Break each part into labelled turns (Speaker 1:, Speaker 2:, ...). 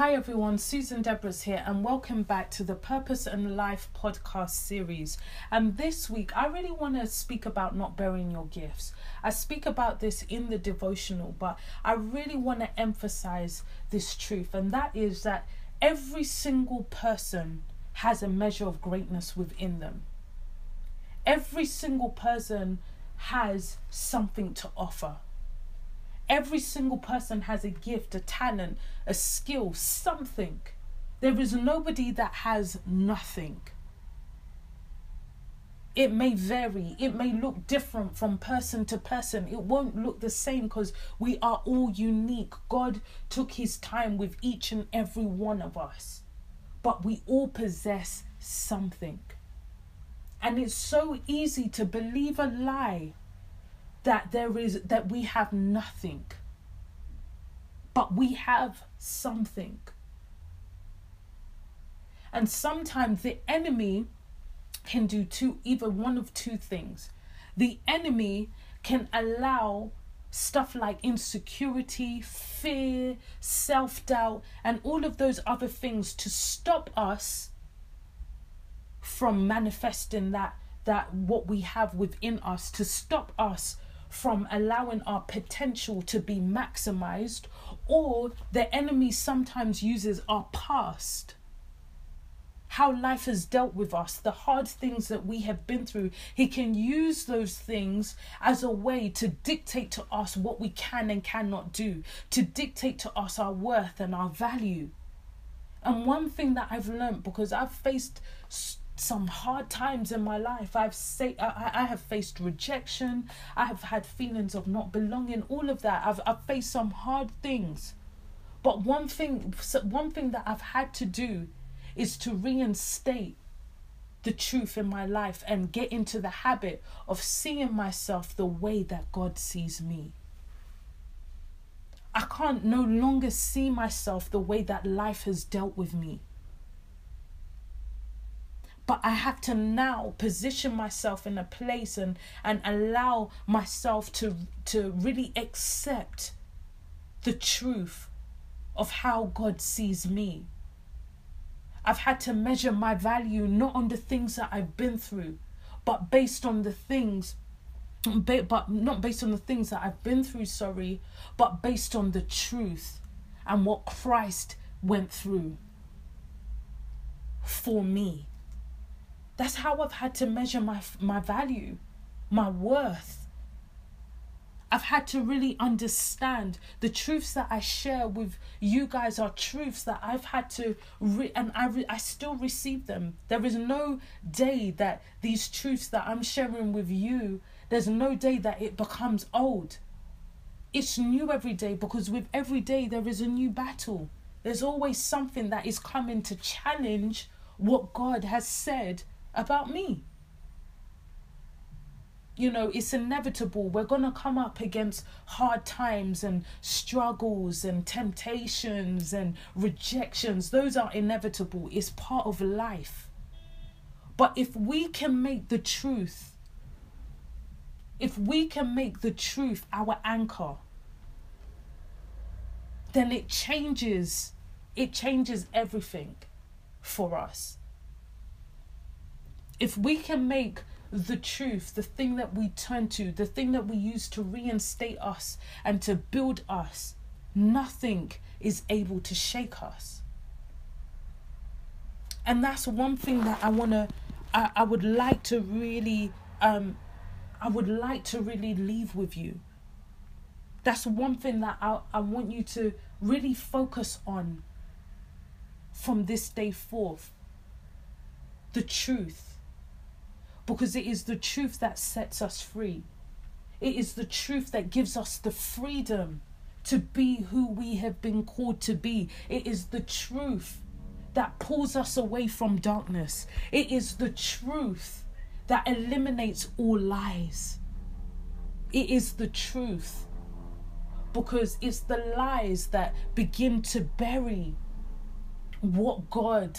Speaker 1: Hi everyone, Susan Debras here, and welcome back to the Purpose and Life podcast series. And this week, I really want to speak about not burying your gifts. I speak about this in the devotional, but I really want to emphasize this truth, and that is that every single person has a measure of greatness within them. Every single person has something to offer. Every single person has a gift, a talent, a skill, something. There is nobody that has nothing. It may vary, it may look different from person to person. It won't look the same because we are all unique. God took his time with each and every one of us, but we all possess something. And it's so easy to believe a lie that there is that we have nothing but we have something. And sometimes the enemy can do two either one of two things. The enemy can allow stuff like insecurity fear self-doubt and all of those other things to stop us from manifesting that that what we have within us to stop us from allowing our potential to be maximized, or the enemy sometimes uses our past. How life has dealt with us, the hard things that we have been through, he can use those things as a way to dictate to us what we can and cannot do, to dictate to us our worth and our value. And one thing that I've learned because I've faced some hard times in my life. I've say I, I have faced rejection. I have had feelings of not belonging. All of that. I've I've faced some hard things. But one thing one thing that I've had to do is to reinstate the truth in my life and get into the habit of seeing myself the way that God sees me. I can't no longer see myself the way that life has dealt with me. But I have to now position myself in a place and, and allow myself to, to really accept the truth of how God sees me. I've had to measure my value not on the things that I've been through, but based on the things but not based on the things that I've been through, sorry, but based on the truth and what Christ went through for me. That's how I've had to measure my my value, my worth. I've had to really understand the truths that I share with you guys are truths that I've had to re- and I re- I still receive them. There is no day that these truths that I'm sharing with you, there's no day that it becomes old. It's new every day because with every day there is a new battle. There's always something that is coming to challenge what God has said about me. You know, it's inevitable. We're going to come up against hard times and struggles and temptations and rejections. Those are inevitable. It's part of life. But if we can make the truth, if we can make the truth our anchor, then it changes it changes everything for us if we can make the truth, the thing that we turn to, the thing that we use to reinstate us and to build us, nothing is able to shake us. And that's one thing that I want to, I, I would like to really, um, I would like to really leave with you. That's one thing that I, I want you to really focus on from this day forth. The truth because it is the truth that sets us free. It is the truth that gives us the freedom to be who we have been called to be. It is the truth that pulls us away from darkness. It is the truth that eliminates all lies. It is the truth because it's the lies that begin to bury what God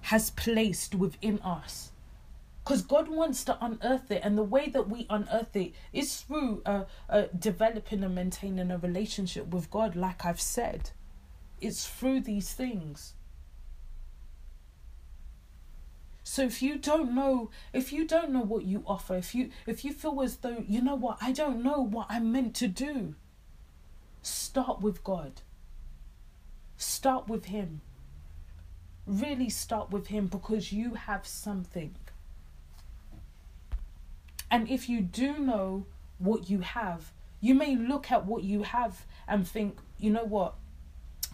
Speaker 1: has placed within us because God wants to unearth it, and the way that we unearth it is through uh, uh, developing and maintaining a relationship with God, like I've said. it's through these things. So if you don't know, if you don't know what you offer, if you if you feel as though you know what, I don't know what I'm meant to do. Start with God. Start with him. Really start with him because you have something. And if you do know what you have, you may look at what you have and think, you know what?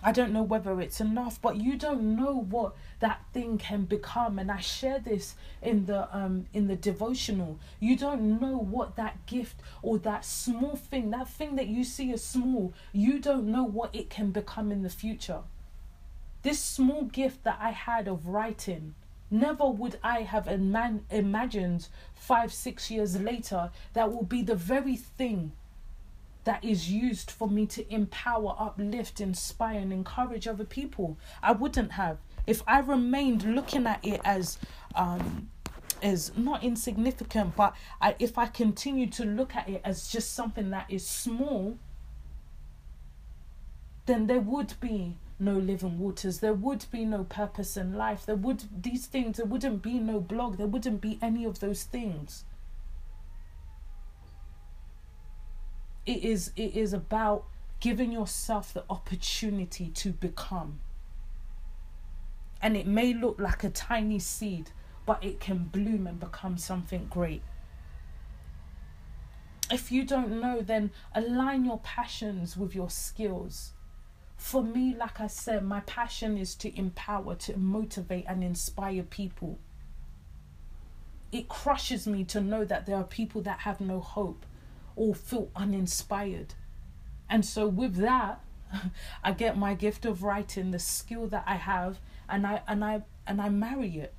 Speaker 1: I don't know whether it's enough, but you don't know what that thing can become. And I share this in the um in the devotional. You don't know what that gift or that small thing, that thing that you see as small, you don't know what it can become in the future. This small gift that I had of writing, never would I have iman- imagined five, six years later that will be the very thing that is used for me to empower, uplift, inspire, and encourage other people. I wouldn't have if I remained looking at it as um, as not insignificant, but I, if I continue to look at it as just something that is small, then there would be no living waters. There would be no purpose in life. There would these things there wouldn't be no blog. There wouldn't be any of those things. It is it is about giving yourself the opportunity to become. And it may look like a tiny seed but it can bloom and become something great. If you don't know then align your passions with your skills for me like i said my passion is to empower to motivate and inspire people it crushes me to know that there are people that have no hope or feel uninspired. And so with that, I get my gift of writing, the skill that I have, and I and I and I marry it.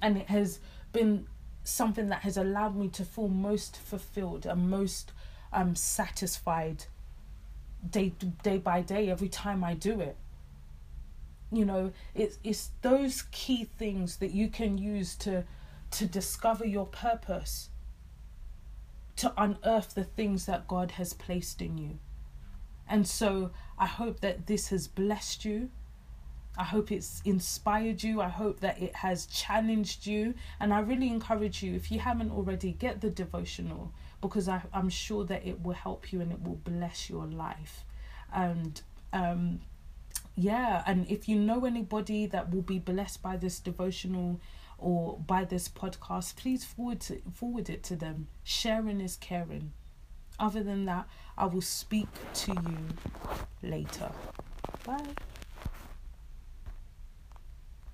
Speaker 1: And it has been something that has allowed me to feel most fulfilled and most um satisfied day day by day every time I do it. You know, it's it's those key things that you can use to to discover your purpose to unearth the things that God has placed in you. And so I hope that this has blessed you. I hope it's inspired you. I hope that it has challenged you. And I really encourage you, if you haven't already, get the devotional because I, I'm sure that it will help you and it will bless your life. And um, yeah, and if you know anybody that will be blessed by this devotional, or by this podcast, please forward to, forward it to them. Sharing is caring. Other than that, I will speak to you later. Bye.